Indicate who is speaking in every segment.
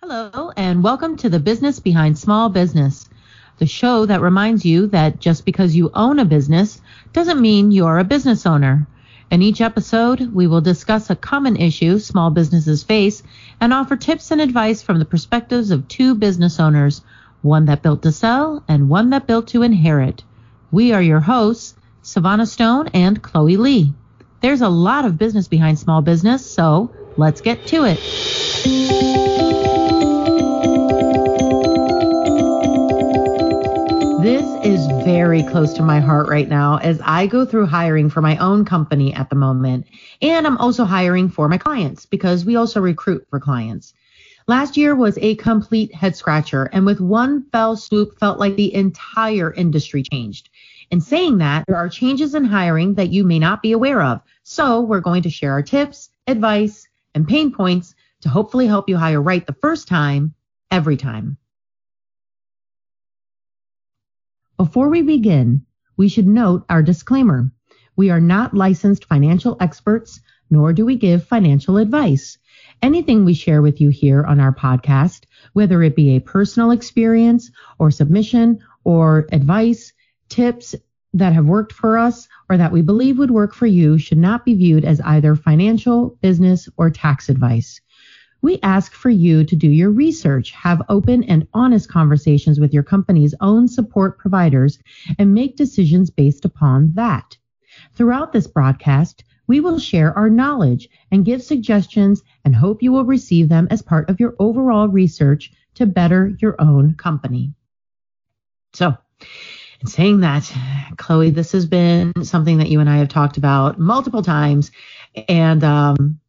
Speaker 1: Hello, and welcome to the Business Behind Small Business, the show that reminds you that just because you own a business doesn't mean you're a business owner. In each episode, we will discuss a common issue small businesses face and offer tips and advice from the perspectives of two business owners, one that built to sell and one that built to inherit. We are your hosts, Sevana Stone and Chloe Lee. There's a lot of business behind small business, so let's get to it. This is very close to my heart right now as I go through hiring for my own company at the moment. And I'm also hiring for my clients because we also recruit for clients. Last year was a complete head scratcher and with one fell swoop felt like the entire industry changed. In saying that, there are changes in hiring that you may not be aware of. So we're going to share our tips, advice, and pain points to hopefully help you hire right the first time, every time. Before we begin, we should note our disclaimer. We are not licensed financial experts, nor do we give financial advice. Anything we share with you here on our podcast, whether it be a personal experience or submission or advice, tips that have worked for us or that we believe would work for you should not be viewed as either financial, business, or tax advice. We ask for you to do your research, have open and honest conversations with your company's own support providers, and make decisions based upon that. Throughout this broadcast, we will share our knowledge and give suggestions and hope you will receive them as part of your overall research to better your own company. So, in saying that, Chloe, this has been something that you and I have talked about multiple times. And um,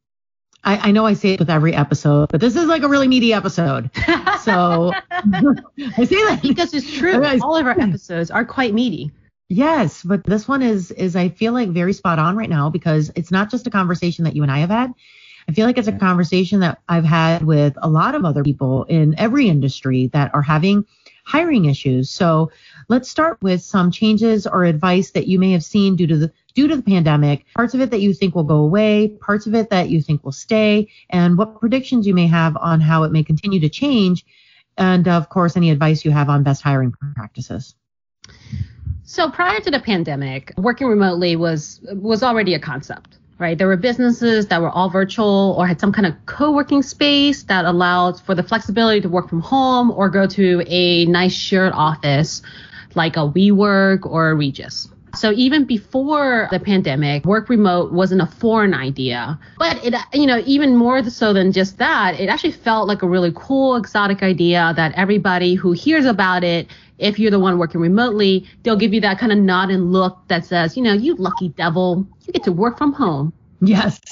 Speaker 1: I, I, know I say it with every episode, but this is like a really meaty episode. So
Speaker 2: I say that because it's true. All of our episodes are quite meaty.
Speaker 1: Yes, but this one is is I feel like very spot on right now because it's not just a conversation that you and I have had. I feel like it's a conversation that I've had with a lot of other people in every industry that are having hiring issues. So let's start with some changes or advice that you may have seen due to the due to the pandemic, parts of it that you think will go away, parts of it that you think will stay, and what predictions you may have on how it may continue to change, and of course, any advice you have on best hiring practices.
Speaker 2: So prior to the pandemic, working remotely was was already a concept right? There were businesses that were all virtual or had some kind of co-working space that allowed for the flexibility to work from home or go to a nice shared office like a WeWork or a Regus. So even before the pandemic, work remote wasn't a foreign idea. But it, you know, even more so than just that, it actually felt like a really cool, exotic idea that everybody who hears about it, if you're the one working remotely, they'll give you that kind of nod and look that says, you know, you lucky devil, you get to work from home.
Speaker 1: Yes.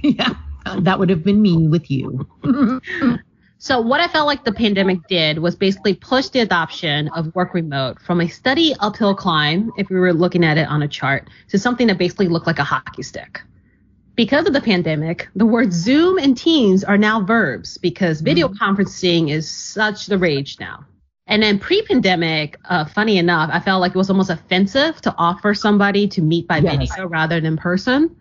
Speaker 1: Yeah. That would have been me with you.
Speaker 2: So what I felt like the pandemic did was basically push the adoption of work remote from a steady uphill climb, if we were looking at it on a chart, to something that basically looked like a hockey stick. Because of the pandemic, the words Zoom and Teams are now verbs because video mm. conferencing is such the rage now. And then pre-pandemic, uh, funny enough, I felt like it was almost offensive to offer somebody to meet by yes. video rather than person.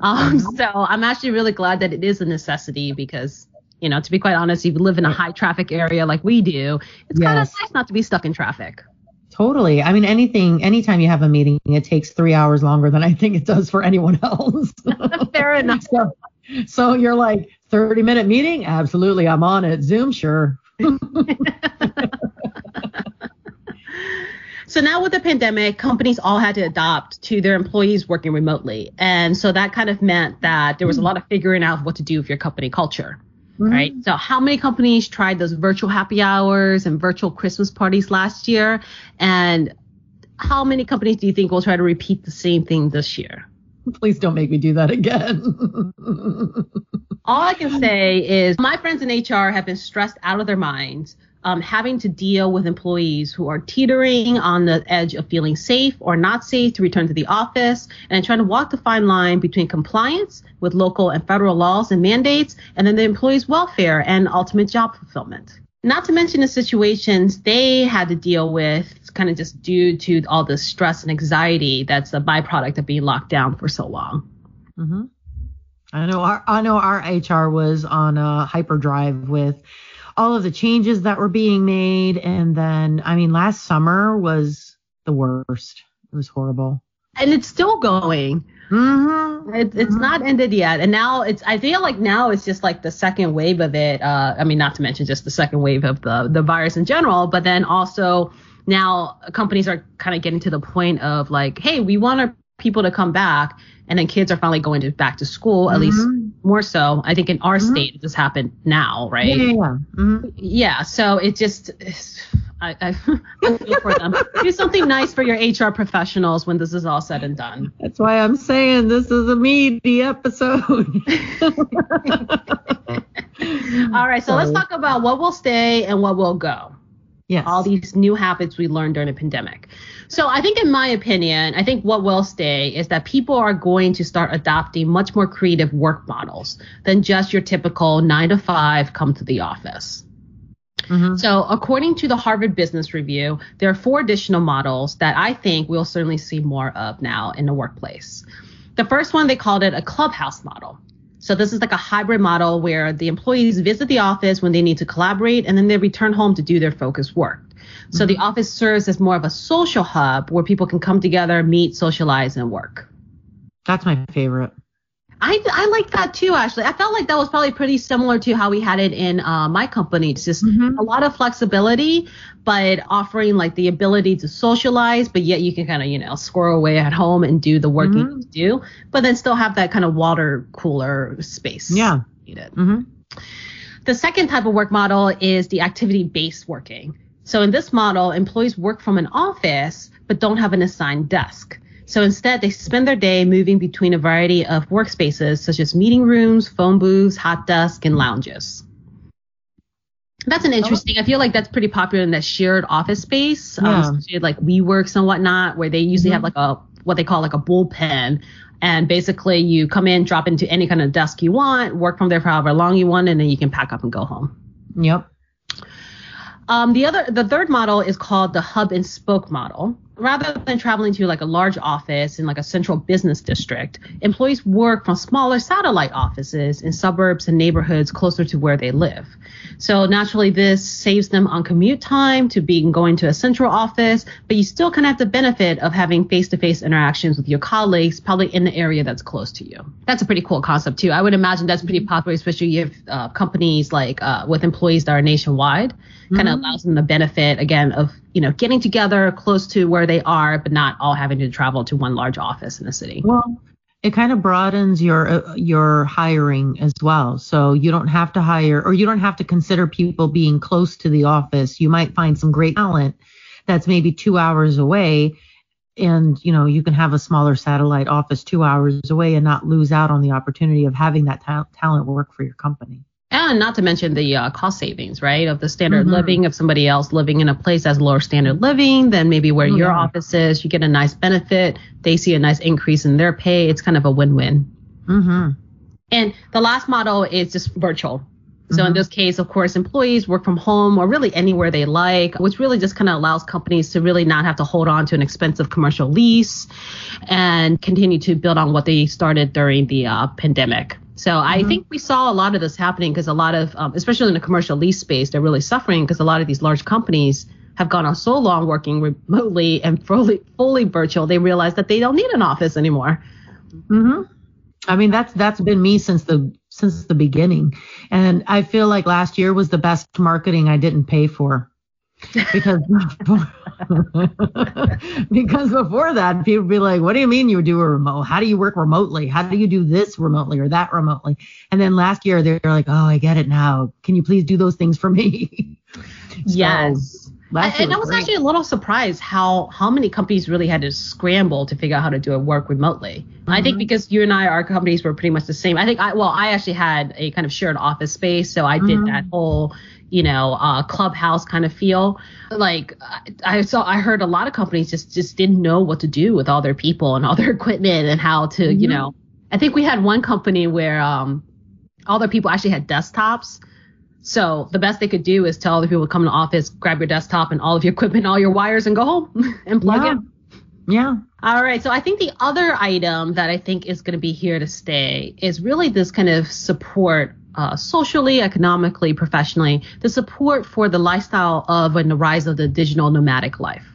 Speaker 2: Um, mm-hmm. so I'm actually really glad that it is a necessity because you know, to be quite honest, if you live in a high traffic area like we do, it's yes. kind of nice not to be stuck in traffic.
Speaker 1: Totally. I mean, anything, anytime you have a meeting, it takes three hours longer than I think it does for anyone else.
Speaker 2: Fair enough.
Speaker 1: So, so you're like, 30 minute meeting? Absolutely. I'm on it. Zoom, sure.
Speaker 2: So now with the pandemic, companies all had to adopt to their employees working remotely. And so that kind of meant that there was a lot of figuring out what to do with your company culture. Mm-hmm. Right. So how many companies tried those virtual happy hours and virtual Christmas parties last year? And how many companies do you think will try to repeat the same thing this year?
Speaker 1: Please don't make me do that again.
Speaker 2: All I can say is my friends in HR have been stressed out of their minds um, having to deal with employees who are teetering on the edge of feeling safe or not safe to return to the office and trying to walk the fine line between compliance with local and federal laws and mandates and then the employee's welfare and ultimate job fulfillment. Not to mention the situations they had to deal with kind of just due to all the stress and anxiety that's a byproduct of being locked down for so long.
Speaker 1: Mm-hmm. I know our I know our HR was on a hyperdrive with all of the changes that were being made, and then I mean last summer was the worst. It was horrible.
Speaker 2: And it's still going.
Speaker 1: Mm-hmm.
Speaker 2: It, it's
Speaker 1: Mhm.
Speaker 2: not ended yet, and now it's. I feel like now it's just like the second wave of it. Uh, I mean, not to mention just the second wave of the the virus in general, but then also now companies are kind of getting to the point of like, hey, we want our people to come back, and then kids are finally going to back to school. At least
Speaker 1: Mhm.
Speaker 2: more so. I think in our
Speaker 1: Mhm.
Speaker 2: state this happened now, right?
Speaker 1: Yeah, yeah, yeah. Mhm.
Speaker 2: Yeah, so it just, I, I, I feel for them. Do something nice for your HR professionals when this is all said and done.
Speaker 1: That's why I'm saying this is a meaty episode.
Speaker 2: All right, so let's talk about what will stay and what will go.
Speaker 1: Yes.
Speaker 2: All these new habits we learned during the pandemic. So I think, in my opinion, I think what will stay is that people are going to start adopting much more creative work models than just your typical nine to five come to the office.
Speaker 1: Mhm.
Speaker 2: So, according to the Harvard Business Review, there are four additional models that I think we'll certainly see more of now in the workplace. The first one, they called it a clubhouse model. So, this is like a hybrid model where the employees visit the office when they need to collaborate and then they return home to do their focused work. So, the office serves as more of a social hub where people can come together, meet, socialize, and work.
Speaker 1: That's my favorite.
Speaker 2: I, I like that too, Ashley. I felt like that was probably pretty similar to how we had it in uh, my company. It's just
Speaker 1: Mhm.
Speaker 2: a lot of flexibility, but offering like the ability to socialize, but yet you can kind of, you know, squirrel away at home and do the work you
Speaker 1: Mhm.
Speaker 2: need to do, but then still have that kind of water cooler space.
Speaker 1: Yeah.
Speaker 2: Needed.
Speaker 1: hmm
Speaker 2: The second type of work model is the activity based working. So in this model, employees work from an office but don't have an assigned desk. So instead, they spend their day moving between a variety of workspaces such as meeting rooms, phone booths, hot desk, and lounges. That's an interesting. I feel like that's pretty popular in that shared office space, um,
Speaker 1: Yeah.
Speaker 2: especially like WeWorks and whatnot, where they usually have
Speaker 1: Mhm.
Speaker 2: like a what they call like a bullpen, and basically you come in, drop into any kind of desk you want, work from there for however long you want, and then you can pack up and go home.
Speaker 1: Yep.
Speaker 2: Um, the other, the third model is called the hub and spoke model. Rather than traveling to like a large office in like a central business district, employees work from smaller satellite offices in suburbs and neighborhoods closer to where they live. So naturally, this saves them on commute time to being going to a central office, but you still kind of have the benefit of having face-to-face interactions with your colleagues, probably in the area that's close to you. That's a pretty cool concept too. I would imagine that's pretty popular, especially if uh, companies like uh, with employees that are nationwide kind of allows them the benefit again of you know getting together close to where they are but not all having to travel to one large office in the city
Speaker 1: Well, it kind of broadens your uh, your hiring as well. So you don't have to hire or you don't have to consider people being close to the office. You might find some great talent that's maybe 2 hours away and you know you can have a smaller satellite office 2 hours away and not lose out on the opportunity of having that ta- talent work for your company.
Speaker 2: And not to mention the uh, cost savings right of the standard
Speaker 1: Mhm.
Speaker 2: living of somebody else living in a place that's lower standard living than maybe where
Speaker 1: Oh,
Speaker 2: your office is you get a nice benefit they see a nice increase in their pay it's kind of a win-win
Speaker 1: Mhm.
Speaker 2: And the last model is just virtual. So in
Speaker 1: Mhm.
Speaker 2: this case, of course, employees work from home or really anywhere they like, which really just kind of allows companies to really not have to hold on to an expensive commercial lease and continue to build on what they started during the uh, pandemic. So I
Speaker 1: Mhm.
Speaker 2: think we saw a lot of this happening because a lot of, um, especially in the commercial lease space, they're really suffering because a lot of these large companies have gone on so long working remotely and fully, fully virtual, they realize that they don't need an office anymore.
Speaker 1: Mm-hmm. I mean, that's that's been me since the since the beginning, and I feel like last year was the best marketing I didn't pay for, because because before that people would be like, "What do you mean you do a remote? How do you work remotely? How do you do this remotely or that remotely?" And then last year they're like, "Oh, I get it now. Can you please do those things for me?"
Speaker 2: Yes.
Speaker 1: Year
Speaker 2: and I was
Speaker 1: great.
Speaker 2: actually a little surprised how how many companies really had to scramble to figure out how to do it work remotely. I think
Speaker 1: Mhm.
Speaker 2: because you and I, our companies were pretty much the same. I think I well, I actually had a kind of shared office space, so I did
Speaker 1: Mhm.
Speaker 2: that whole you know uh, clubhouse kind of feel. Like I I saw, I heard a lot of companies just just didn't know what to do with all their people and all their equipment and how to you
Speaker 1: Mhm.
Speaker 2: know. I think we had one company where um all their people actually had desktops. So the best they could do is tell other people to come to the office, grab your desktop and all of your equipment, all your wires, and go home and plug
Speaker 1: Yeah.
Speaker 2: in.
Speaker 1: Yeah.
Speaker 2: All right. So I think the other item that I think is going to be here to stay is really this kind of support uh, socially, economically, professionally, the support for the lifestyle of and the rise of the digital nomadic life.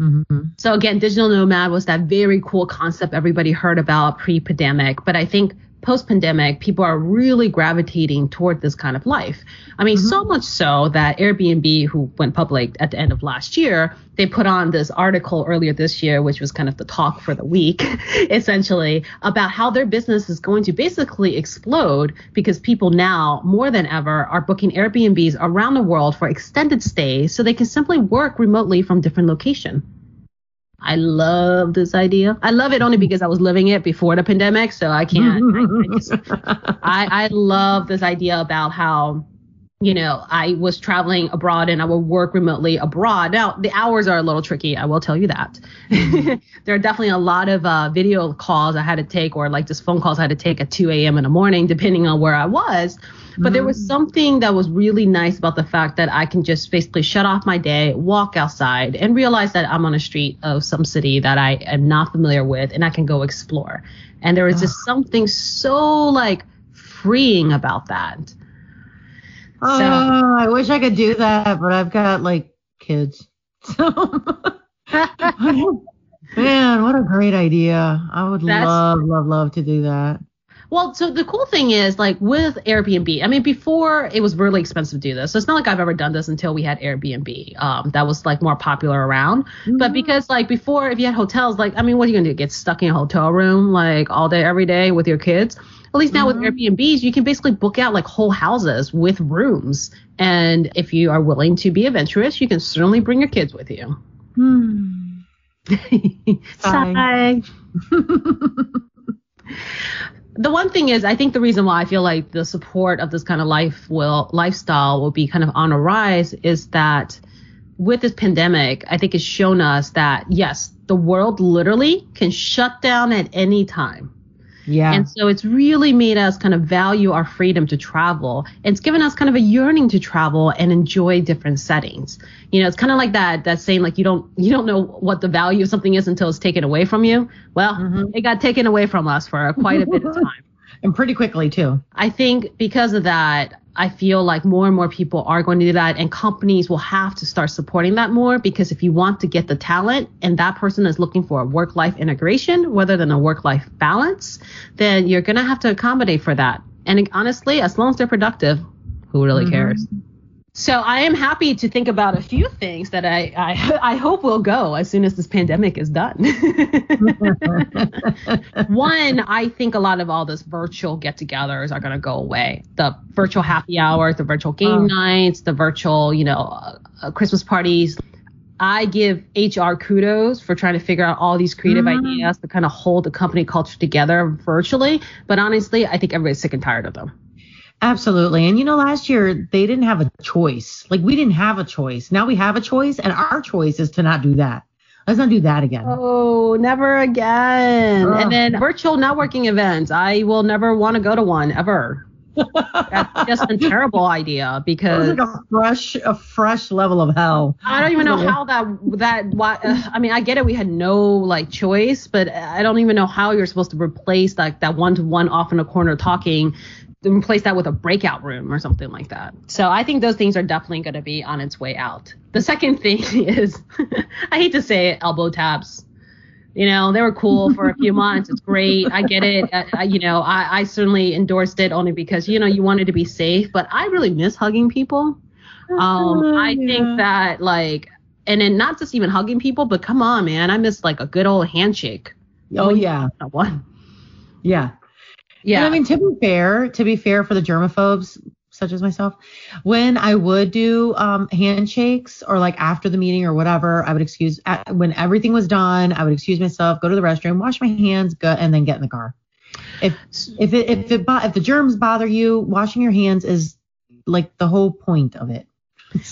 Speaker 2: Mm-hmm. So again, digital nomad was that very cool concept everybody heard about pre-pandemic, but I think post-pandemic, people are really gravitating toward this kind of life. I mean, mm-hmm. so much so that Airbnb, who went public at the end of last year, they put on this article earlier this year, which was kind of the talk for the week, essentially, about how their business is going to basically explode because people now, more than ever, are booking Airbnbs around the world for extended stays so they can simply work remotely from different location. I love this idea. I love it only because I was living it before the pandemic, so I can't. I, I, just, I, I love this idea about how, you know, I was traveling abroad and I would work remotely abroad. Now the hours are a little tricky. I will tell you that. there are definitely a lot of uh, video calls I had to take, or like just phone calls I had to take at 2 a.m. in the morning, depending on where I was. But there was mm. something that was really nice about the fact that I can just basically shut off my day, walk outside, and realize that I'm on a street of some city that I am not familiar with, and I can go explore. And there was just something so like freeing about that.
Speaker 1: Oh, so, I wish I could do that, but I've got like kids. So Man, what a great idea. I would love, love, love to do that.
Speaker 2: Well, so the cool thing is like with Airbnb, I mean, before it was really expensive to do this. So it's not like I've ever done this until we had Airbnb. Um, that was like more popular around. Mm-hmm. But because like before, if you had hotels, like, I mean, what are you going to do? Get stuck in a hotel room like all day, every day with your kids? At least now mm-hmm. with Airbnbs, you can basically book out like whole houses with rooms. And if you are willing to be adventurous, you can certainly bring your kids with you. Hmm. Sigh. the one thing is, I think the reason why I feel like the support of this kind of life will lifestyle will be kind of on a rise is that with this pandemic, I think it's shown us that yes, the world literally can shut down at any time. Yeah. And so it's really made us kind of value our freedom to travel. It's given us kind of a yearning to travel and enjoy different settings. You know, it's kind of like that that saying like you don't you don't know what the value of something is until it's taken away from you. Well, mm-hmm. it got taken away from us for quite a bit of time.
Speaker 1: and pretty quickly too.
Speaker 2: I think because of that, I feel like more and more people are going to do that, and companies will have to start supporting that more because if you want to get the talent and that person is looking for a work life integration rather than a work life balance, then you're going to have to accommodate for that. And honestly, as long as they're productive, who really mm-hmm. cares? So I am happy to think about a few things that I I, I hope will go as soon as this pandemic is done. One, I think a lot of all this virtual get-togethers are going to go away. The virtual happy hours, the virtual game oh. nights, the virtual, you know, uh, uh Christmas parties. I give HR kudos for trying to figure out all these creative mm. ideas to kind of hold the company culture together virtually. But honestly, I think everybody's sick and tired of them.
Speaker 1: Absolutely. And you know, last year they didn't have a choice. Like we didn't have a choice. Now we have a choice, and our choice is to not do that. Let's not do that again.
Speaker 2: Oh, never again. And then virtual networking events. I will never want to go to one ever. That's just a terrible idea because
Speaker 1: like a fresh, a fresh level of hell.
Speaker 2: I don't even know how that that. Why, uh, I mean, I get it. We had no like choice, but I don't even know how you're supposed to replace like that one to one off in a corner talking replace that with a breakout room or something like that. So I think those things are definitely going to be on its way out. The second thing is, I hate to say it, elbow taps. You know, they were cool for a few months. It's great. I get it. I, you know, I, I certainly endorsed it only because, you know, you wanted to be safe, but I really miss hugging people. Um, I think that like, and then not just even hugging people, but come on, man, I miss like a good old handshake.
Speaker 1: Oh yeah. One. Yeah. Yeah. I mean, to be fair, to be fair for the germaphobes such as myself, when I would do um, handshakes or like after the meeting or whatever, I would excuse when everything was done. I would excuse myself, go to the restroom, wash my hands, go, and then get in the car. If if it if it if the germs bother you, washing your hands is like the whole point of it.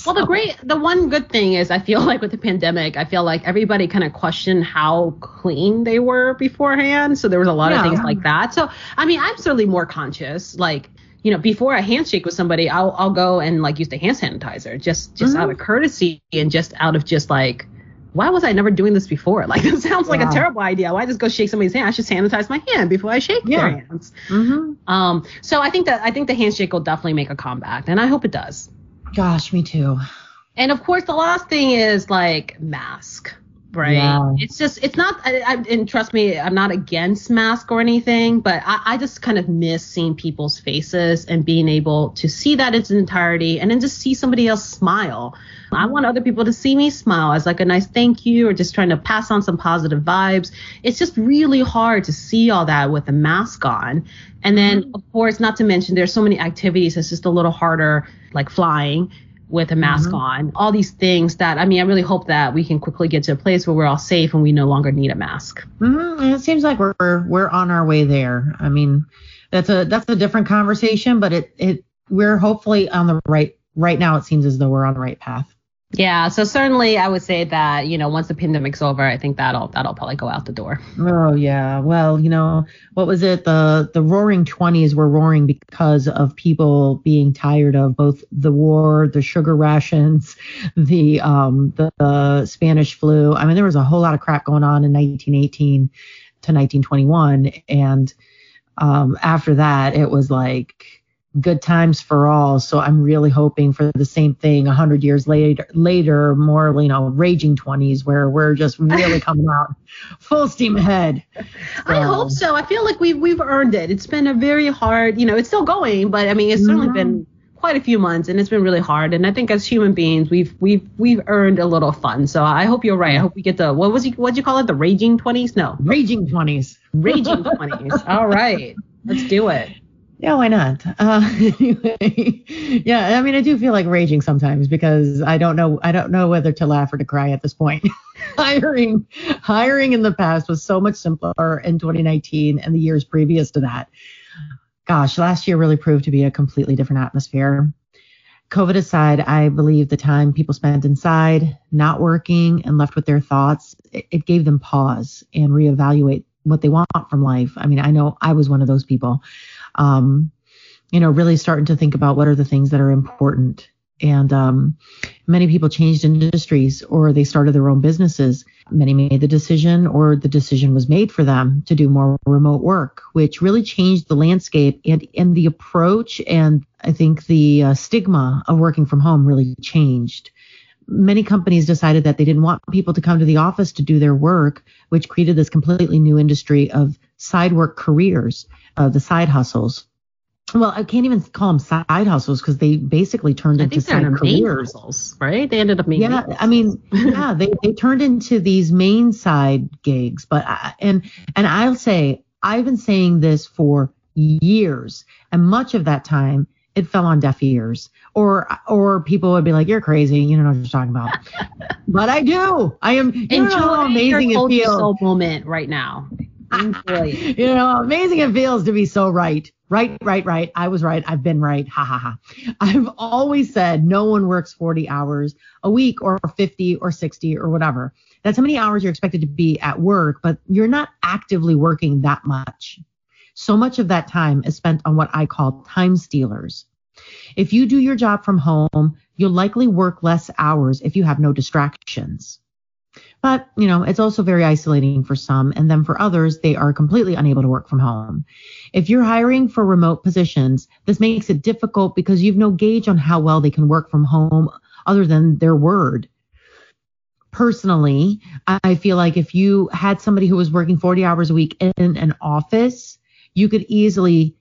Speaker 2: Well, the great, the one good thing is I feel like with the pandemic, I feel like everybody kind of questioned how clean they were beforehand. So there was a lot yeah. of things like that. So, I mean, I'm certainly more conscious. Like, you know, before a handshake with somebody, I'll, I'll go and like use the hand sanitizer just, just mm-hmm. out of courtesy and just out of just like, why was I never doing this before? Like, this sounds like a terrible idea. Why just go shake somebody's hand? I should sanitize my hand before I shake yeah. their hands. Mm-hmm. Um, so I think that I think the handshake will definitely make a comeback, and I hope it does.
Speaker 1: Gosh, me too.
Speaker 2: And of course, the last thing is like mask right? Yeah. It's just, it's not, I, I, and trust me, I'm not against mask or anything, but I, I, just kind of miss seeing people's faces and being able to see that in its entirety and then just see somebody else smile. I want other people to see me smile as like a nice thank you or just trying to pass on some positive vibes. It's just really hard to see all that with a mask on. And then, mm-hmm. of course, not to mention there's so many activities that's just a little harder, like flying with a mask mm-hmm. on, all these things that, I mean, I really hope that we can quickly get to a place where we're all safe and we no longer need a mask.
Speaker 1: Mm-hmm. And it seems like we're, we're on our way there. I mean, that's a, that's a different conversation, but it, it, we're hopefully on the right, right now it seems as though we're on the right path.
Speaker 2: Yeah, so certainly I would say that, you know, once the pandemic's over, I think that'll that'll probably go out the door.
Speaker 1: Oh yeah. Well, you know, what was it? The the roaring 20s were roaring because of people being tired of both the war, the sugar rations, the um the, the Spanish flu. I mean, there was a whole lot of crap going on in 1918 to 1921 and um after that it was like good times for all. So I'm really hoping for the same thing a hundred years later, later, more, you know, raging twenties where we're just really coming out full steam ahead.
Speaker 2: So. I hope so. I feel like we've, we've earned it. It's been a very hard, you know, it's still going, but I mean, it's certainly mm-hmm. been quite a few months and it's been really hard. And I think as human beings, we've, we've, we've earned a little fun. So I hope you're right. I hope we get the, what was you, what'd you call it? The raging twenties? No.
Speaker 1: Raging twenties.
Speaker 2: Raging twenties. All right. Let's do it.
Speaker 1: Yeah, why not? Uh, anyway, yeah, I mean, I do feel like raging sometimes because I don't know, I don't know whether to laugh or to cry at this point. hiring, hiring in the past was so much simpler in 2019 and the years previous to that. Gosh, last year really proved to be a completely different atmosphere. COVID aside, I believe the time people spent inside, not working, and left with their thoughts, it, it gave them pause and reevaluate what they want from life. I mean, I know I was one of those people um, you know, really starting to think about what are the things that are important. And um, many people changed industries or they started their own businesses. Many made the decision or the decision was made for them to do more remote work, which really changed the landscape and, and the approach and I think the uh, stigma of working from home really changed. Many companies decided that they didn't want people to come to the office to do their work, which created this completely new industry of side work careers uh, the side hustles. Well, I can't even call them side hustles because they basically turned I into side careers,
Speaker 2: hustles, right? They ended up being
Speaker 1: yeah. I mean, yeah, they they turned into these main side gigs. But I, and and I'll say I've been saying this for years, and much of that time it fell on deaf ears, or or people would be like, "You're crazy," you don't know what you're talking about. but I do. I am. You
Speaker 2: Enjoy know how amazing your it feels. moment right now.
Speaker 1: you know, how amazing it feels to be so right. Right, right, right. I was right. I've been right. Ha ha ha. I've always said no one works 40 hours a week or 50 or 60 or whatever. That's how many hours you're expected to be at work, but you're not actively working that much. So much of that time is spent on what I call time stealers. If you do your job from home, you'll likely work less hours if you have no distractions. But, you know, it's also very isolating for some. And then for others, they are completely unable to work from home. If you're hiring for remote positions, this makes it difficult because you've no gauge on how well they can work from home other than their word. Personally, I feel like if you had somebody who was working 40 hours a week in an office, you could easily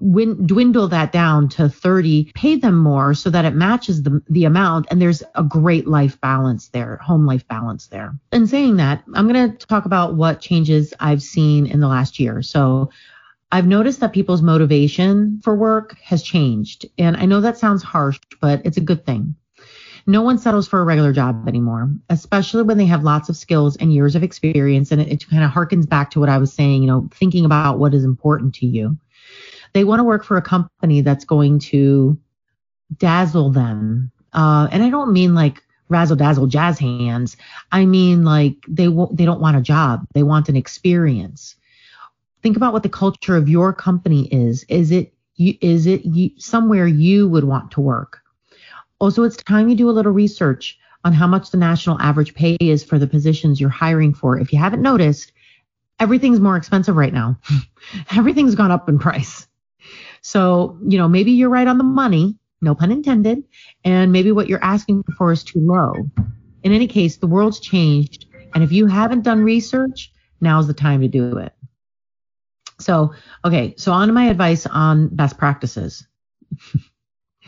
Speaker 1: win, dwindle that down to 30, pay them more so that it matches the, the amount and there's a great life balance there, home life balance there. And saying that, I'm going to talk about what changes I've seen in the last year. So I've noticed that people's motivation for work has changed. And I know that sounds harsh, but it's a good thing. No one settles for a regular job anymore, especially when they have lots of skills and years of experience. And it, it kind of harkens back to what I was saying, you know, thinking about what is important to you. They want to work for a company that's going to dazzle them. Uh, and I don't mean like razzle dazzle jazz hands. I mean like they won't, they don't want a job. They want an experience. Think about what the culture of your company is. Is it you, is it you, somewhere you would want to work? Also, it's time you do a little research on how much the national average pay is for the positions you're hiring for. If you haven't noticed, everything's more expensive right now. everything's gone up in price. So, you know, maybe you're right on the money, no pun intended, and maybe what you're asking for is too low. In any case, the world's changed. And if you haven't done research, now's the time to do it. So, okay, so on to my advice on best practices.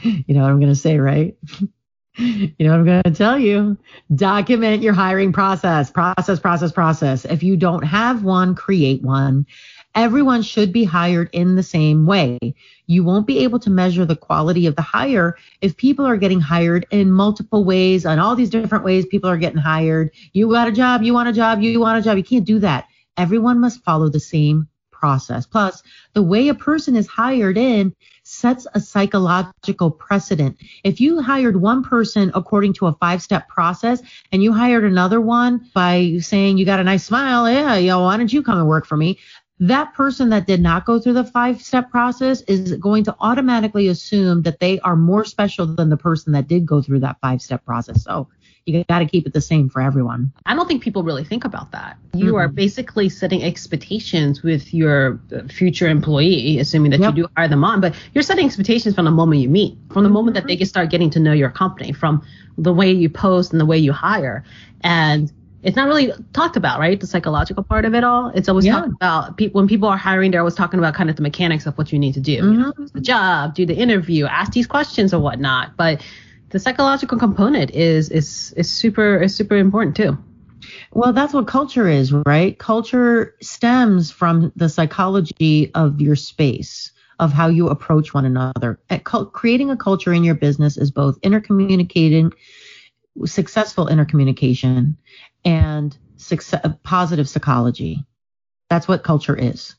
Speaker 1: you know what I'm going to say, right? you know what I'm going to tell you? Document your hiring process, process, process, process. If you don't have one, create one. Everyone should be hired in the same way. You won't be able to measure the quality of the hire if people are getting hired in multiple ways, on all these different ways people are getting hired. You got a job, you want a job, you want a job. You can't do that. Everyone must follow the same process. Plus, the way a person is hired in sets a psychological precedent. If you hired one person according to a five step process and you hired another one by saying you got a nice smile, yeah, yo, why don't you come and work for me? That person that did not go through the five step process is going to automatically assume that they are more special than the person that did go through that five step process. So you got to keep it the same for everyone.
Speaker 2: I don't think people really think about that. You mm-hmm. are basically setting expectations with your future employee, assuming that yep. you do hire them on, but you're setting expectations from the moment you meet, from the mm-hmm. moment that they can start getting to know your company, from the way you post and the way you hire. And it's not really talked about, right? The psychological part of it all. It's always yeah. talked about people when people are hiring. They're always talking about kind of the mechanics of what you need to do, mm-hmm. you know, the job, do the interview, ask these questions or whatnot. But the psychological component is is is super is super important too.
Speaker 1: Well, that's what culture is, right? Culture stems from the psychology of your space, of how you approach one another. Creating a culture in your business is both intercommunicating, successful intercommunication, and success, uh, positive psychology. That's what culture is.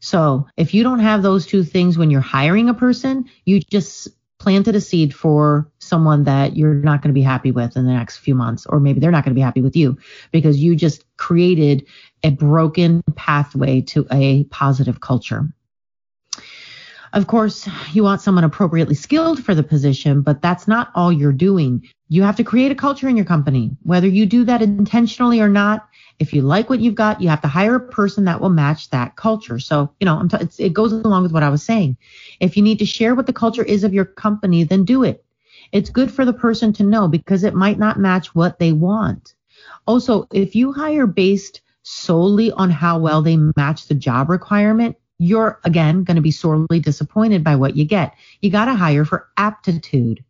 Speaker 1: So if you don't have those two things when you're hiring a person, you just planted a seed for someone that you're not going to be happy with in the next few months, or maybe they're not going to be happy with you because you just created a broken pathway to a positive culture. Of course, you want someone appropriately skilled for the position, but that's not all you're doing. You have to create a culture in your company. Whether you do that intentionally or not, if you like what you've got, you have to hire a person that will match that culture. So, you know, t- it goes along with what I was saying. If you need to share what the culture is of your company, then do it. It's good for the person to know because it might not match what they want. Also, if you hire based solely on how well they match the job requirement, you're again going to be sorely disappointed by what you get. You got to hire for aptitude.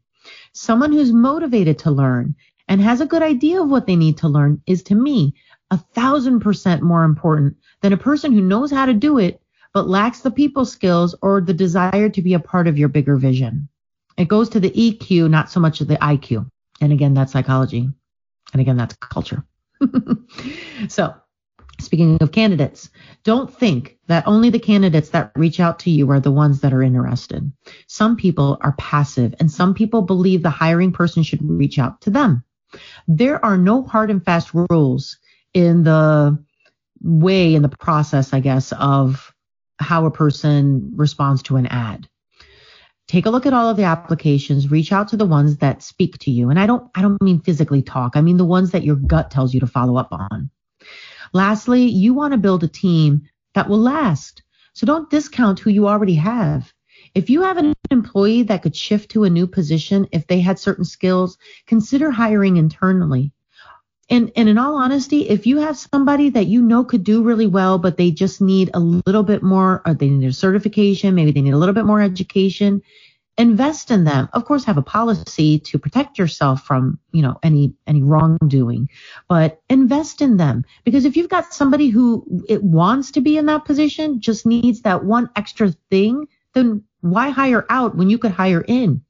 Speaker 1: Someone who's motivated to learn and has a good idea of what they need to learn is to me a thousand percent more important than a person who knows how to do it but lacks the people skills or the desire to be a part of your bigger vision. It goes to the EQ, not so much the IQ. And again, that's psychology. And again, that's culture. so, speaking of candidates, don't think that only the candidates that reach out to you are the ones that are interested. Some people are passive and some people believe the hiring person should reach out to them. There are no hard and fast rules in the way in the process, I guess, of how a person responds to an ad. Take a look at all of the applications, reach out to the ones that speak to you. And I don't I don't mean physically talk. I mean the ones that your gut tells you to follow up on. Lastly, you want to build a team that will last. So don't discount who you already have. If you have an employee that could shift to a new position if they had certain skills, consider hiring internally. And, and in all honesty, if you have somebody that you know could do really well, but they just need a little bit more, or they need a certification, maybe they need a little bit more education, invest in them. Of course, have a policy to protect yourself from, you know, any, any wrongdoing, but invest in them. Because if you've got somebody who it wants to be in that position, just needs that one extra thing, then why hire out when you could hire in?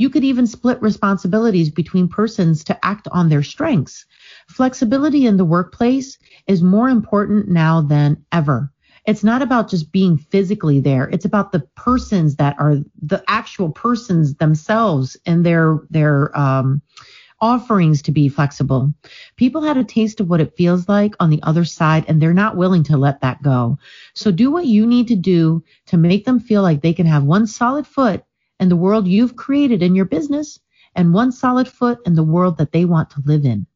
Speaker 1: You could even split responsibilities between persons to act on their strengths. Flexibility in the workplace is more important now than ever. It's not about just being physically there. It's about the persons that are the actual persons themselves and their their um, offerings to be flexible. People had a taste of what it feels like on the other side and they're not willing to let that go. So do what you need to do to make them feel like they can have one solid foot in the world you've created in your business and one solid foot in the world that they want to live in.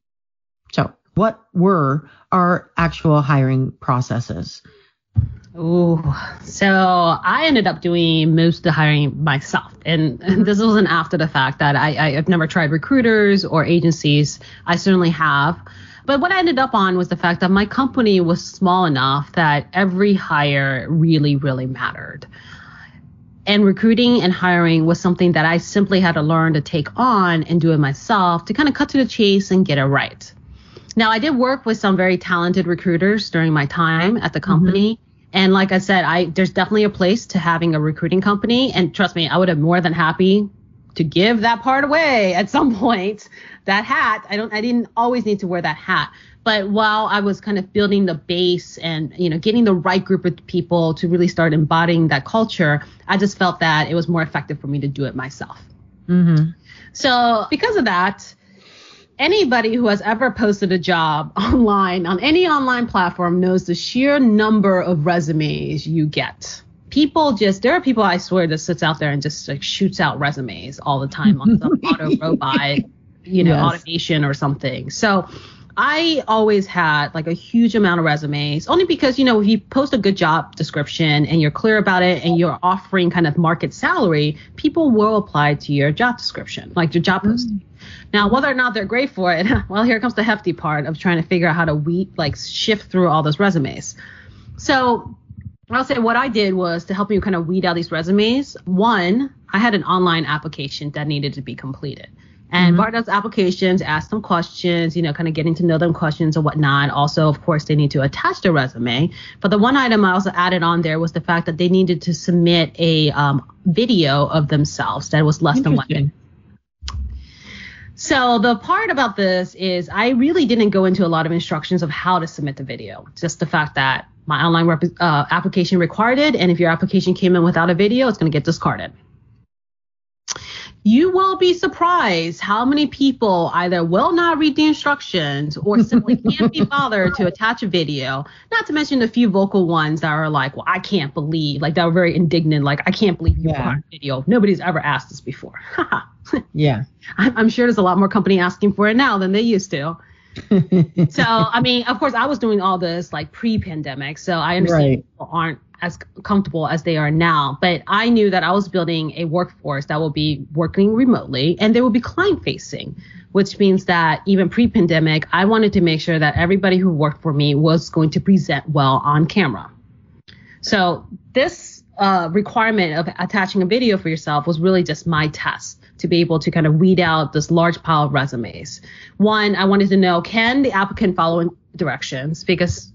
Speaker 1: So, what were our actual hiring processes?
Speaker 2: Ooh, so I ended up doing most of the hiring myself. And, and this wasn't after the fact that I, I, have never tried recruiters or agencies. I certainly have. But what I ended up on was the fact that my company was small enough that every hire really, really mattered. And recruiting and hiring was something that I simply had to learn to take on and do it myself to kind of cut to the chase and get it right. Now, I did work with some very talented recruiters during my time at the mm-hmm. company. Mm-hmm. And like I said, I there's definitely a place to having a recruiting company. And trust me, I would have more than happy to give that part away at some point. That hat, I don't I didn't always need to wear that hat. But while I was kind of building the base and you know getting the right group of people to really start embodying that culture, I just felt that it was more effective for me to do it myself. Mm-hmm. So because of that, anybody who has ever posted a job online on any online platform knows the sheer number of resumes you get. People just there are people I swear that sits out there and just like shoots out resumes all the time on some auto robot, you know, yes. automation or something. So I always had like a huge amount of resumes, only because, you know, if you post a good job description and you're clear about it and you're offering kind of market salary, people will apply to your job description, like your job posting. Mm. Now, whether or not they're great for it, well, here comes the hefty part of trying to figure out how to weed, like shift through all those resumes. So I'll say what I did was to help you kind of weed out these resumes. One, I had an online application that needed to be completed. And mm-hmm. does applications, ask them questions, you know, kind of getting to know them questions and whatnot. Also, of course, they need to attach their resume. But the one item I also added on there was the fact that they needed to submit a um, video of themselves that was less than one minute. So the part about this is I really didn't go into a lot of instructions of how to submit the video. Just the fact that my online rep- uh, application required it, and if your application came in without a video, it's going to get discarded. You will be surprised how many people either will not read the instructions or simply can't be bothered to attach a video. Not to mention a few vocal ones that are like, "Well, I can't believe," like that were very indignant, like, "I can't believe you yeah. A video. Nobody's ever asked this before."
Speaker 1: yeah.
Speaker 2: I'm sure there's a lot more company asking for it now than they used to. so, I mean, of course, I was doing all this like pre-pandemic, so I understand right. people aren't as comfortable as they are now. But I knew that I was building a workforce that will be working remotely and they will be client-facing, which means that even pre-pandemic, I wanted to make sure that everybody who worked for me was going to present well on camera. So this uh, requirement of attaching a video for yourself was really just my test to be able to kind of weed out this large pile of resumes. One, I wanted to know can the applicant follow directions? Because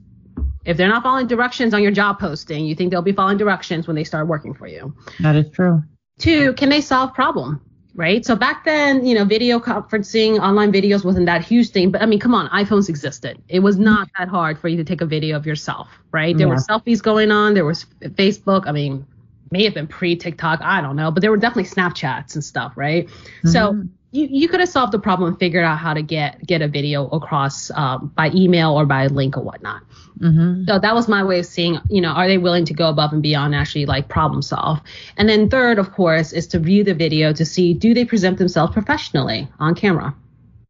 Speaker 2: if they're not following directions on your job posting, you think they'll be following directions when they start working for you.
Speaker 1: That is true.
Speaker 2: Two, can they solve problem? Right. So back then, you know, video conferencing, online videos wasn't that huge thing. But I mean, come on, iPhones existed. It was not that hard for you to take a video of yourself, right? There yeah. were selfies going on. There was Facebook. I mean, may have been pre TikTok, I don't know, but there were definitely Snapchats and stuff, right? Mm-hmm. So you, you could have solved the problem and figured out how to get get a video across um, by email or by link or whatnot. Mm-hmm. So that was my way of seeing, you know, are they willing to go above and beyond actually like problem solve? And then third, of course, is to view the video to see do they present themselves professionally on camera.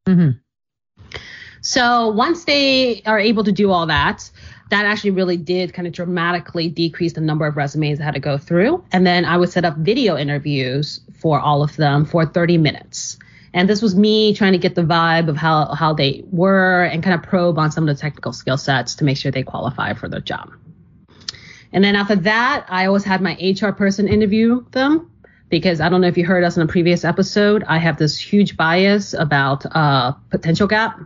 Speaker 2: Mm-hmm. So once they are able to do all that, that actually really did kind of dramatically decrease the number of resumes I had to go through. And then I would set up video interviews for all of them for 30 minutes. And this was me trying to get the vibe of how, how they were and kind of probe on some of the technical skill sets to make sure they qualify for the job. And then after that, I always had my HR person interview them because I don't know if you heard us in a previous episode. I have this huge bias about uh, potential gap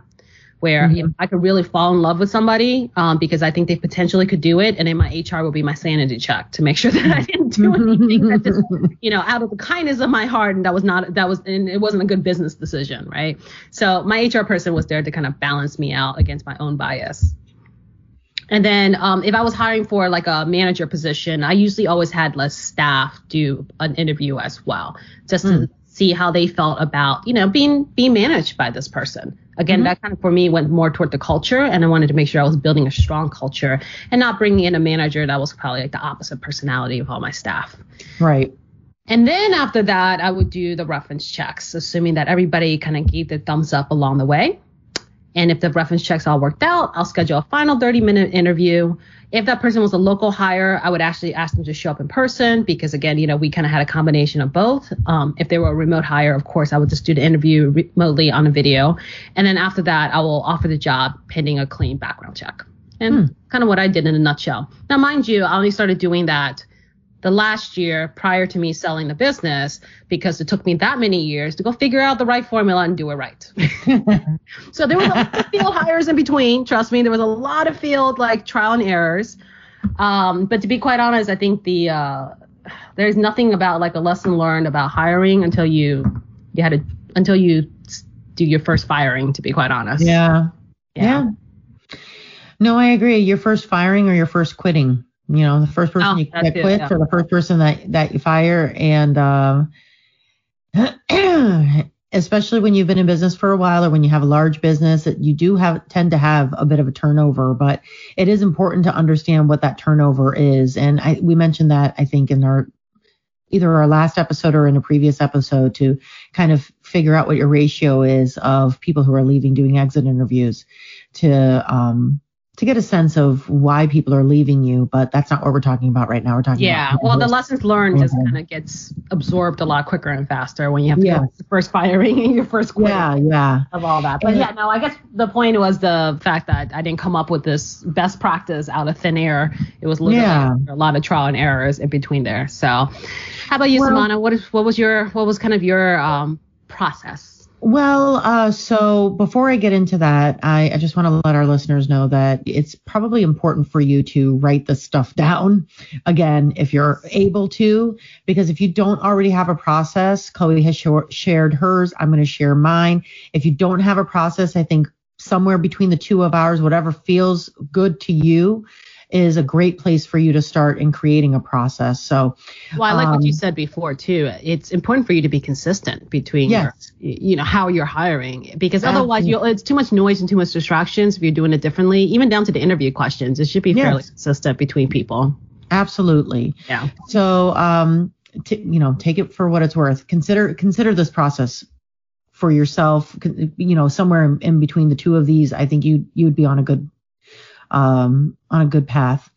Speaker 2: where mm-hmm. you know, I could really fall in love with somebody um, because I think they potentially could do it, and then my HR will be my sanity check to make sure that I didn't do anything that just you know out of the kindness of my heart, and that was not that was and it wasn't a good business decision, right? So my HR person was there to kind of balance me out against my own bias. And then um, if I was hiring for like a manager position, I usually always had less staff do an interview as well, just mm. to see how they felt about you know being being managed by this person Again, mm-hmm. that kind of for me went more toward the culture, and I wanted to make sure I was building a strong culture and not bringing in a manager that was probably like the opposite personality of all my staff.
Speaker 1: Right.
Speaker 2: And then after that, I would do the reference checks, assuming that everybody kind of gave the thumbs up along the way. And if the reference checks all worked out, I'll schedule a final 30 minute interview. If that person was a local hire, I would actually ask them to show up in person because again, you know, we kind of had a combination of both. Um, if they were a remote hire, of course, I would just do the interview remotely on a video. And then after that, I will offer the job pending a clean background check. And hmm. kind of what I did in a nutshell. Now, mind you, I only started doing that the last year prior to me selling the business because it took me that many years to go figure out the right formula and do it right. so there was a lot of field hires in between. Trust me, there was a lot of field like trial and errors. Um, but to be quite honest, I think the uh, there's nothing about like a lesson learned about hiring until you you had to until you do your first firing. To be quite honest.
Speaker 1: Yeah. Yeah. yeah. No, I agree. Your first firing or your first quitting. You know, the first person oh, you that quits yeah. or the first person that that you fire, and um, especially when you've been in business for a while or when you have a large business, that you do have tend to have a bit of a turnover. But it is important to understand what that turnover is, and I, we mentioned that I think in our either our last episode or in a previous episode to kind of figure out what your ratio is of people who are leaving doing exit interviews to um, to get a sense of why people are leaving you, but that's not what we're talking about right now. We're talking about
Speaker 2: yeah,
Speaker 1: about
Speaker 2: well, the lessons learned just kind of gets absorbed a lot quicker and faster when you have to yeah. the first firing and your first quit.
Speaker 1: Yeah, yeah.
Speaker 2: Of all that, but yeah, no, I guess the point was the fact that I didn't come up with this best practice out of thin air. It was literally yeah. a lot of trial and errors in between there. So, how about you, well, Sevana? What is what was your what was kind of your um, process?
Speaker 1: Well, uh, so before I get into that, I, I just want to let our listeners know that it's probably important for you to write the stuff down again, if you're able to, because if you don't already have a process, Chloe has sh- shared hers. I'm going to share mine. If you don't have a process, I think somewhere between the two of ours, whatever feels good to you, is a great place for you to start in creating a process. So,
Speaker 2: well, I like um, what you um, said before too. It's important for you to be consistent between, yes. your, you know, how you're hiring because otherwise you it's too much noise and too much distractions if you're doing it differently. Even down to the interview questions, it should be fairly yes. consistent between people.
Speaker 1: Absolutely.
Speaker 2: Yeah.
Speaker 1: So, um, t- you know, take it for what it's worth. Consider consider this process for yourself. You know, somewhere in, in between the two of these, I think you you would be on a good um, on a good path.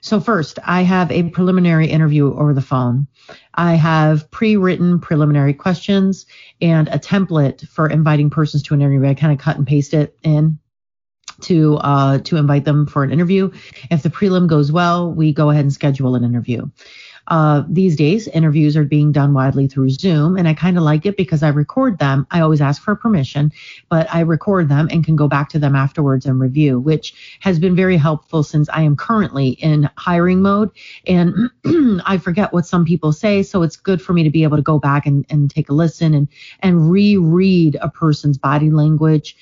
Speaker 1: So first, I have a preliminary interview over the phone. I have pre-written preliminary questions and a template for inviting persons to an interview. I kind of cut and paste it in to uh, to invite them for an interview. If the prelim goes well, we go ahead and schedule an interview. Uh, these days, interviews are being done widely through Zoom, and I kind of like it because I record them. I always ask for permission, but I record them and can go back to them afterwards and review, which has been very helpful since I am currently in hiring mode and I forget what some people say. So it's good for me to be able to go back and, and take a listen and, and reread a person's body language.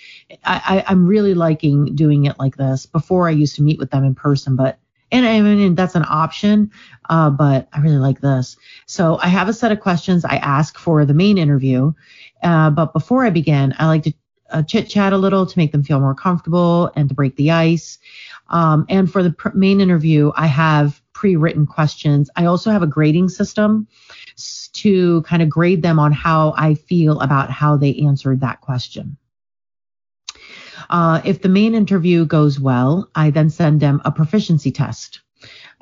Speaker 1: I, I, I'm really liking doing it like this. Before I used to meet with them in person, but and I mean, that's an option, uh, but I really like this. So I have a set of questions I ask for the main interview. Uh, but before I begin, I like to uh, chit chat a little to make them feel more comfortable and to break the ice. Um, and for the pr- main interview, I have pre-written questions. I also have a grading system to kind of grade them on how I feel about how they answered that question. Uh, if the main interview goes well, I then send them a proficiency test.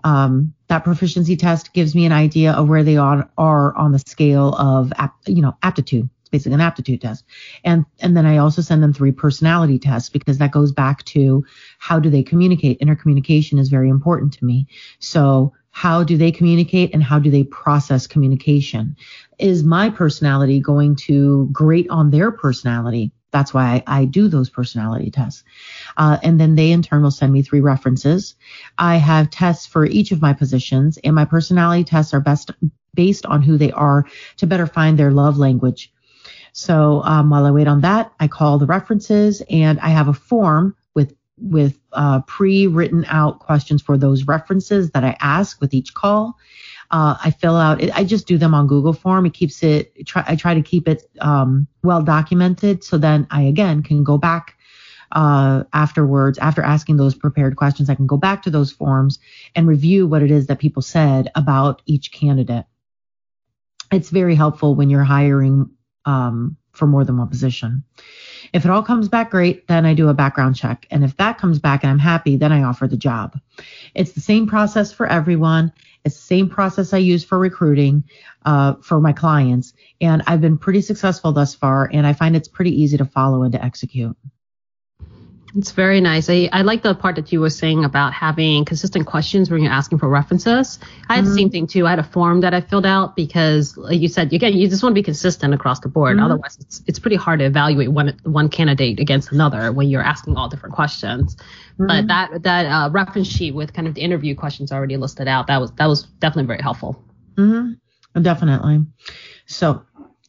Speaker 1: Um, that proficiency test gives me an idea of where they are, are on the scale of, you know, aptitude. It's basically an aptitude test. And, and then I also send them three personality tests because that goes back to how do they communicate? Intercommunication is very important to me. So how do they communicate and how do they process communication? Is my personality going to grate on their personality? That's why I, I do those personality tests. Uh, and then they in turn will send me three references. I have tests for each of my positions, and my personality tests are best based on who they are to better find their love language. So um, while I wait on that, I call the references, and I have a form with with uh, pre-written out questions for those references that I ask with each call. Uh, I fill out, I just do them on Google Form. It keeps it, try, I try to keep it um, well documented so then I again can go back uh, afterwards, after asking those prepared questions, I can go back to those forms and review what it is that people said about each candidate. it's very helpful when you're hiring um, for more than one position. If it all comes back great, then I do a background check. And if that comes back and I'm happy, then I offer the job. It's the same process for everyone. It's the same process I use for recruiting uh, for my clients. And I've been pretty successful thus far. And I find it's pretty easy to follow and to execute.
Speaker 2: It's very nice. I, I like the part that you were saying about having consistent questions when you're asking for references. I had mm-hmm. the same thing too. I had a form that I filled out because, like you said, again, you just want to be consistent across the board. Mm-hmm. Otherwise, it's it's pretty hard to evaluate one one candidate against another when you're asking all different questions. Mm-hmm. But that that uh, reference sheet with kind of the interview questions already listed out, that was that was definitely very helpful.
Speaker 1: Mm-hmm. Definitely. So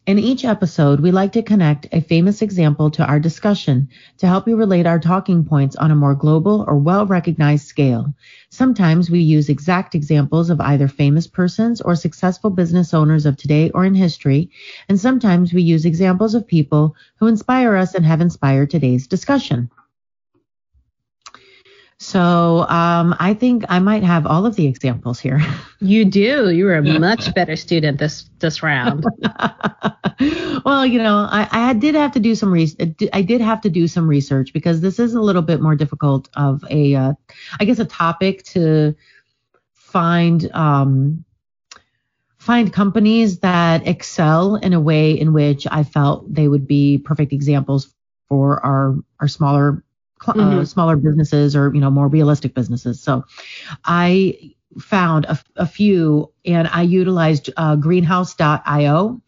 Speaker 1: in each episode, we like to connect a famous example to our discussion to help you relate our talking points on a more global or well recognized scale. Sometimes we use exact examples of either famous persons or successful business owners of today or in history, and sometimes we use examples of people who inspire us and have inspired today's discussion. So um, I think I might have all of the examples here.
Speaker 2: You do. You were a much better student this this round.
Speaker 1: well, you know, I, I did have to do some re- I did have to do some research because this is a little bit more difficult of a, uh, I guess, a topic to find um, find companies that excel in a way in which I felt they would be perfect examples for our our smaller uh, mm-hmm. smaller businesses or you know more realistic businesses. So I found a, a few and I utilized uh, greenhouse.io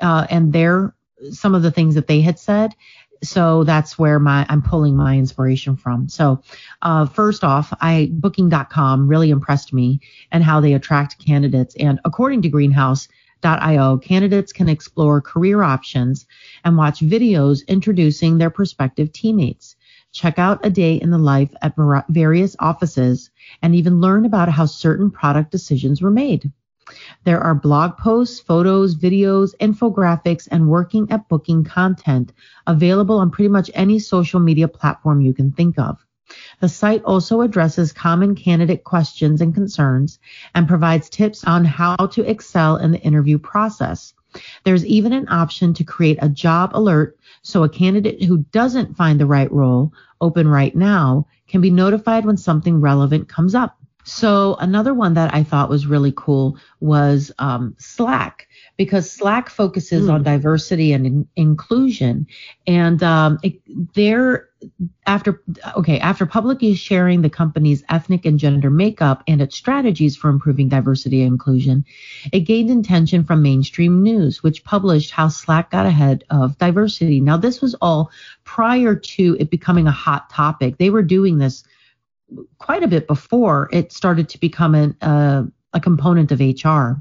Speaker 1: uh, and their some of the things that they had said. So that's where my I'm pulling my inspiration from. So uh, first off, I booking.com really impressed me and how they attract candidates. And according to Greenhouse.io, candidates can explore career options and watch videos introducing their prospective teammates check out a day in the life at various offices, and even learn about how certain product decisions were made. There are blog posts, photos, videos, infographics, and working at booking content available on pretty much any social media platform you can think of. The site also addresses common candidate questions and concerns and provides tips on how to excel in the interview process. There's even an option to create a job alert so a candidate who doesn't find the right role open right now can be notified when something relevant comes up. So another one that I thought was really cool was um, Slack because Slack focuses mm. on diversity and in- inclusion, and um, it, they're after okay after publicly sharing the company's ethnic and gender makeup and its strategies for improving diversity and inclusion, it gained attention from mainstream news, which published how Slack got ahead of diversity. Now this was all prior to it becoming a hot topic. They were doing this quite a bit before it started to become an, uh, a component of HR.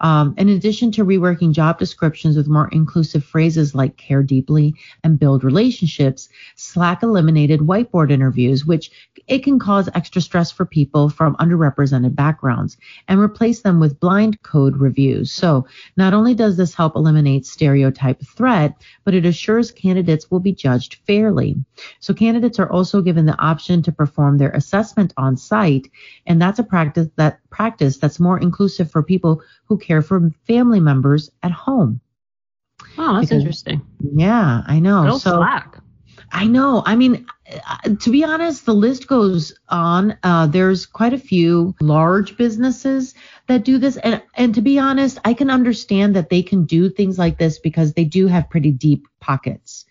Speaker 1: Um, in addition to reworking job descriptions with more inclusive phrases like care deeply and build relationships, Slack eliminated whiteboard interviews, which it can cause extra stress for people from underrepresented backgrounds and replace them with blind code reviews. So not only does this help eliminate stereotype threat, but it assures candidates will be judged fairly. So candidates are also given the option to perform their assessment on site, and that's a practice that practice that's more inclusive for people who care for family members at home.
Speaker 2: Oh, that's because, interesting.
Speaker 1: Yeah, I know.
Speaker 2: so Slack.
Speaker 1: I know. I mean, uh, to be honest, the list goes on. Uh, there's quite a few large businesses that do this, and and to be honest, I can understand that they can do things like this because they do have pretty deep pockets.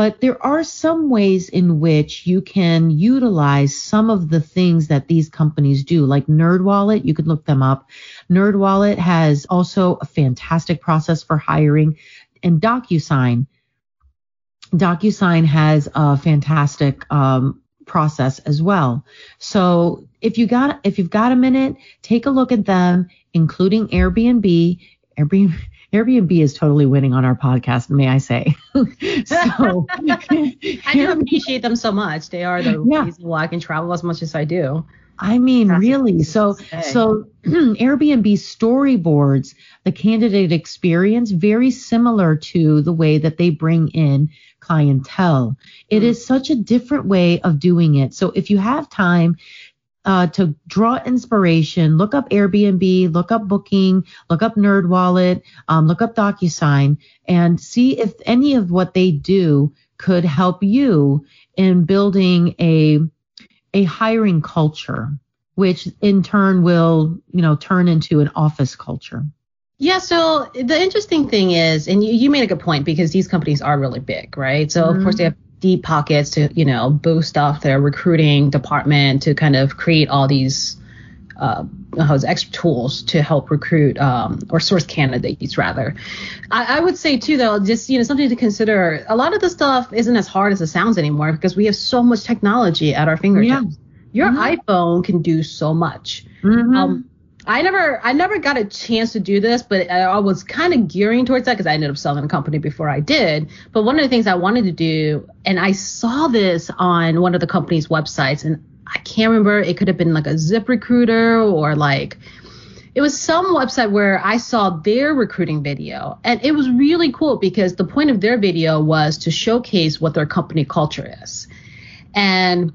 Speaker 1: But there are some ways in which you can utilize some of the things that these companies do, like NerdWallet. You could look them up. NerdWallet has also a fantastic process for hiring, and DocuSign. DocuSign has a fantastic um, process as well. So if you got if you've got a minute, take a look at them, including Airbnb. Airbnb Airbnb is totally winning on our podcast, may I say.
Speaker 2: so I do appreciate them so much. They are the yeah. reason why I can travel as much as I do.
Speaker 1: I mean, That's really. So, so Airbnb storyboards the candidate experience very similar to the way that they bring in clientele. It mm. is such a different way of doing it. So, if you have time, uh, to draw inspiration, look up Airbnb, look up Booking, look up NerdWallet, um, look up DocuSign, and see if any of what they do could help you in building a a hiring culture, which in turn will, you know, turn into an office culture.
Speaker 2: Yeah, so the interesting thing is, and you, you made a good point because these companies are really big, right? So mm-hmm. of course they have deep pockets to, you know, boost off their recruiting department to kind of create all these uh, extra tools to help recruit um, or source candidates rather. I, I, would say too though, just you know something to consider. A lot of the stuff isn't as hard as it sounds anymore because we have so much technology at our fingertips. Yeah. Your mm-hmm. iPhone can do so much. Mm-hmm. Um, I never I never got a chance to do this, but I was kind of gearing towards that because I ended up selling a company before I did. But one of the things I wanted to do, and I saw this on one of the company's websites, and I can't remember. It could have been like a ZipRecruiter or like it was some website where I saw their recruiting video, and it was really cool because the point of their video was to showcase what their company culture is, and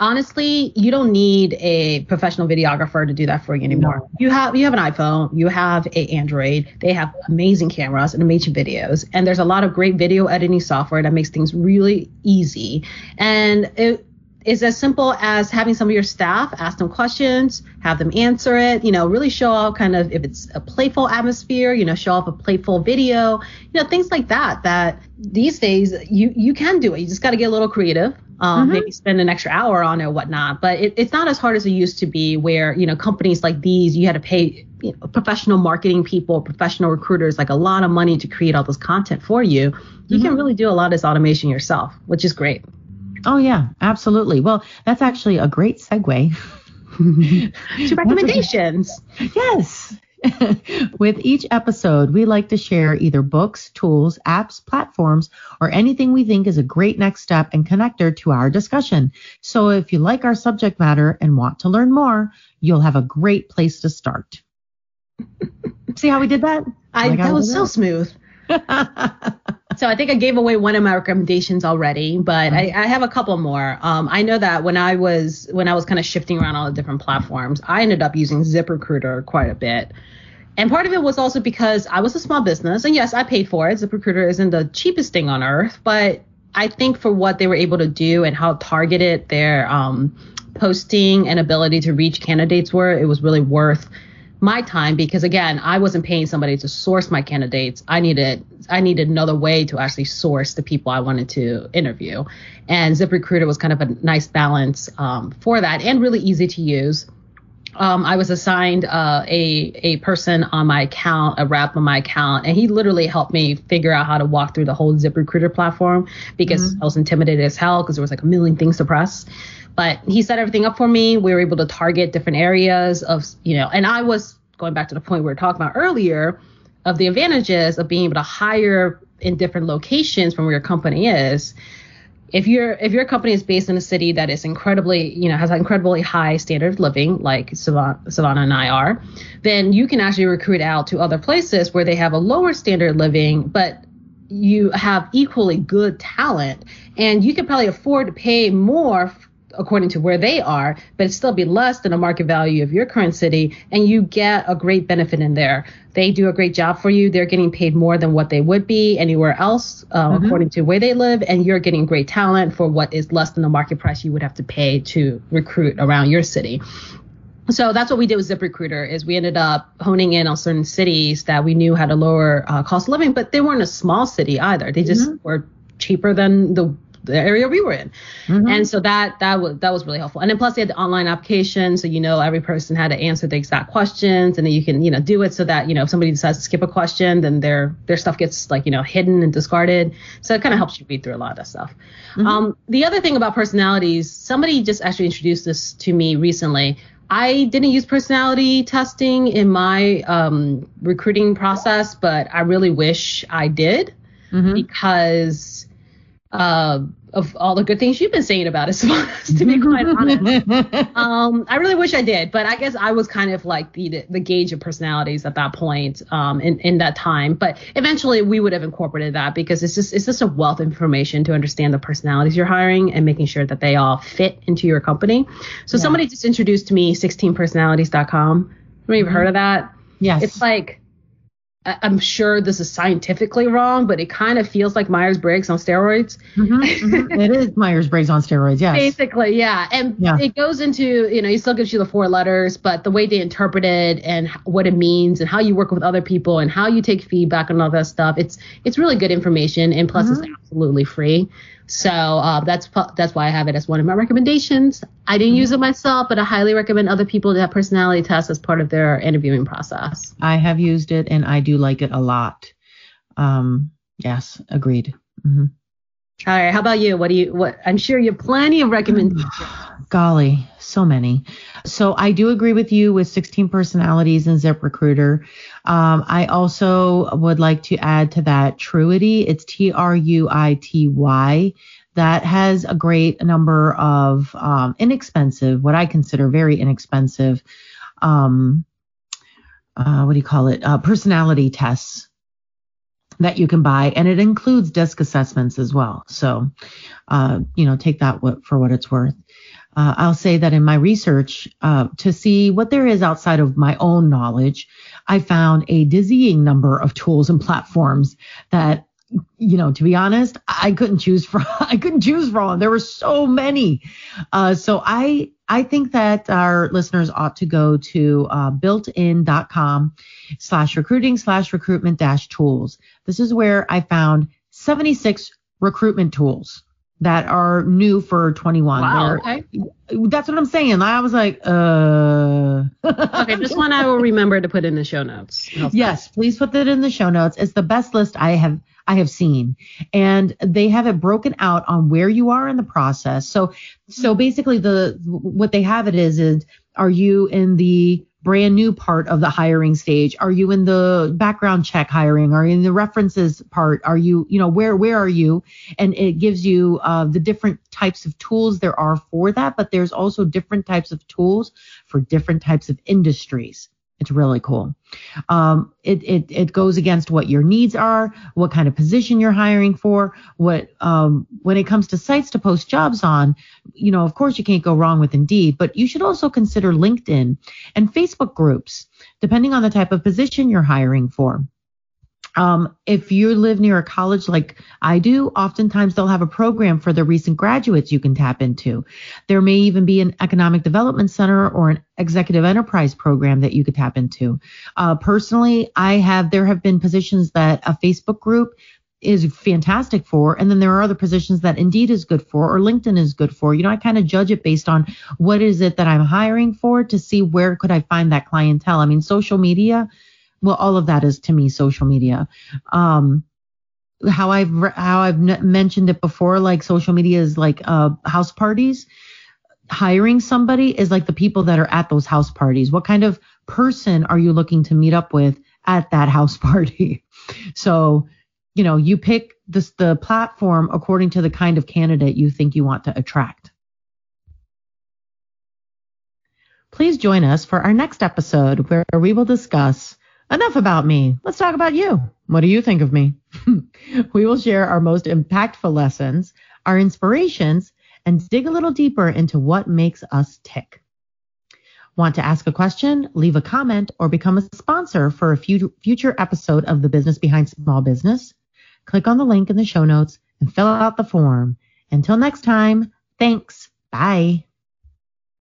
Speaker 2: honestly, you don't need a professional videographer to do that for you anymore. No. You have you have an iPhone, you have a Android. They have amazing cameras and amazing videos, and there's a lot of great video editing software that makes things really easy. And it is as simple as having some of your staff ask them questions, have them answer it, you know, really show off kind of if it's a playful atmosphere, you know, show off a playful video, you know, things like that that these days you you can do it. You just got to get a little creative um, mm-hmm. maybe spend an extra hour on it or whatnot. But it, it's not as hard as it used to be, where you know companies like these you had to pay you know, professional marketing people, professional recruiters, like a lot of money to create all this content for you. You mm-hmm. can really do a lot of this automation yourself, which is great.
Speaker 1: Oh yeah, absolutely. Well, that's actually a great segue
Speaker 2: to recommendations.
Speaker 1: yes. With each episode, we like to share either books, tools, apps, platforms, or anything we think is a great next step and connector to our discussion. So if you like our subject matter and want to learn more, you'll have a great place to start. See how we did that?
Speaker 2: I, like that was so smooth. So I think I gave away one of my recommendations already, but I, I have a couple more. Um, I know that when I was when I was kind of shifting around all the different platforms, I ended up using ZipRecruiter quite a bit. And part of it was also because I was a small business, and yes, I paid for it. ZipRecruiter isn't the cheapest thing on earth, but I think for what they were able to do and how targeted their um, posting and ability to reach candidates were, it was really worth my time because again, I wasn't paying somebody to source my candidates. I needed I needed another way to actually source the people I wanted to interview, and ZipRecruiter was kind of a nice balance um, for that and really easy to use. Um, I was assigned uh, a a person on my account, a rep on my account, and he literally helped me figure out how to walk through the whole ZipRecruiter platform because mm-hmm. I was intimidated as hell because there was like a million things to press. But he set everything up for me. We were able to target different areas of, you know, and I was going back to the point we were talking about earlier of the advantages of being able to hire in different locations from where your company is. If your if your company is based in a city that is incredibly, you know, has an incredibly high standard of living, like Sevana, Sevana and I are, then you can actually recruit out to other places where they have a lower standard of living, but you have equally good talent and you can probably afford to pay more according to where they are, but it still be less than a market value of your current city, and you get a great benefit in there. They do a great job for you. They're getting paid more than what they would be anywhere else, uh, mm-hmm. according to where they live, and you're getting great talent for what is less than the market price you would have to pay to recruit around your city. So that's what we did with ZipRecruiter is we ended up honing in on certain cities that we knew had a lower uh, cost of living, but they weren't a small city either. They just mm-hmm. were cheaper than the the area we were in. Mm-hmm. And so that that was that was really helpful. And then plus they had the online application, so you know every person had to answer the exact questions, and then you can you know do it so that you know if somebody decides to skip a question, then their their stuff gets like you know hidden and discarded. So it kind of helps you read through a lot of that stuff. Mm-hmm. Um, the other thing about personalities, somebody just actually introduced this to me recently. I didn't use personality testing in my um, recruiting process, but I really wish I did mm-hmm. because uh, of all the good things you've been saying about it, to be quite honest. um, I really wish I did, but I guess I was kind of like the the gauge of personalities at that point um, in in that time. But eventually, we would have incorporated that because it's just it's just a wealth of information to understand the personalities you're hiring and making sure that they all fit into your company. So yeah. somebody just introduced to me 16personalities.com. Have you ever heard of that?
Speaker 1: Yes.
Speaker 2: It's like I'm sure this is scientifically wrong, but it kind of feels like Myers Briggs on steroids.
Speaker 1: Mm-hmm, mm-hmm. it is Myers Briggs on steroids, yes.
Speaker 2: Basically, yeah. And yeah. it goes into, you know, it still gives you the four letters, but the way they interpret it and what it means and how you work with other people and how you take feedback and all that stuff, it's it's really good information. And plus, mm-hmm. it's absolutely free. So uh, that's that's why I have it as one of my recommendations. I didn't use it myself, but I highly recommend other people to have personality tests as part of their interviewing process.
Speaker 1: I have used it and I do like it a lot. Um, yes, agreed. Mm-hmm.
Speaker 2: All right, how about you? What do you? What I'm sure you have plenty of recommendations.
Speaker 1: Golly, so many. So I do agree with you with 16 personalities in ZipRecruiter. Um, I also would like to add to that Truity. It's T R U I T Y. That has a great number of um, inexpensive, what I consider very inexpensive, um, uh, what do you call it? Uh, personality tests that you can buy, and it includes DISC assessments as well. So, uh, you know, take that for what it's worth uh, I'll say that in my research uh, to see what there is outside of my own knowledge, I found a dizzying number of tools and platforms that, you know, to be honest, I couldn't choose from. I couldn't choose from. There were so many. Uh, so I I think that our listeners ought to go to uh, builtin.com slash recruiting slash recruitment dash tools. This is where I found 76 recruitment tools that are new for 21.
Speaker 2: Wow, okay.
Speaker 1: That's what I'm saying. I was like, uh.
Speaker 2: okay, this one I will remember to put in the show notes.
Speaker 1: Yes, please put that in the show notes. It's the best list I have I have seen, and they have it broken out on where you are in the process. So so basically the what they have it is is are you in the brand new part of the hiring stage? Are you in the background check hiring? Are you in the references part? Are you, you know, where where are you? And it gives you uh, the different types of tools there are for that, but there's also different types of tools for different types of industries. It's really cool. Um, it, it, it goes against what your needs are, what kind of position you're hiring for, what, um, when it comes to sites to post jobs on, you know, of course you can't go wrong with Indeed, but you should also consider LinkedIn and Facebook groups, depending on the type of position you're hiring for. Um, if you live near a college like I do, oftentimes they'll have a program for the recent graduates you can tap into. There may even be an economic development center or an executive enterprise program that you could tap into. Uh, personally, I have, there have been positions that a Facebook group is fantastic for. And then there are other positions that Indeed is good for or LinkedIn is good for. You know, I kind of judge it based on what is it that I'm hiring for to see where could I find that clientele. I mean, social media well, all of that is to me social media. Um, how I've how I've mentioned it before, like social media is like uh, house parties. Hiring somebody is like the people that are at those house parties. What kind of person are you looking to meet up with at that house party? so, you know, you pick this the platform according to the kind of candidate you think you want to attract. Please join us for our next episode where we will discuss Enough about me. Let's talk about you. What do you think of me? we will share our most impactful lessons, our inspirations, and dig a little deeper into what makes us tick. Want to ask a question, leave a comment, or become a sponsor for a future episode of The Business Behind Small Business? Click on the link in the show notes and fill out the form. Until next time, thanks. Bye.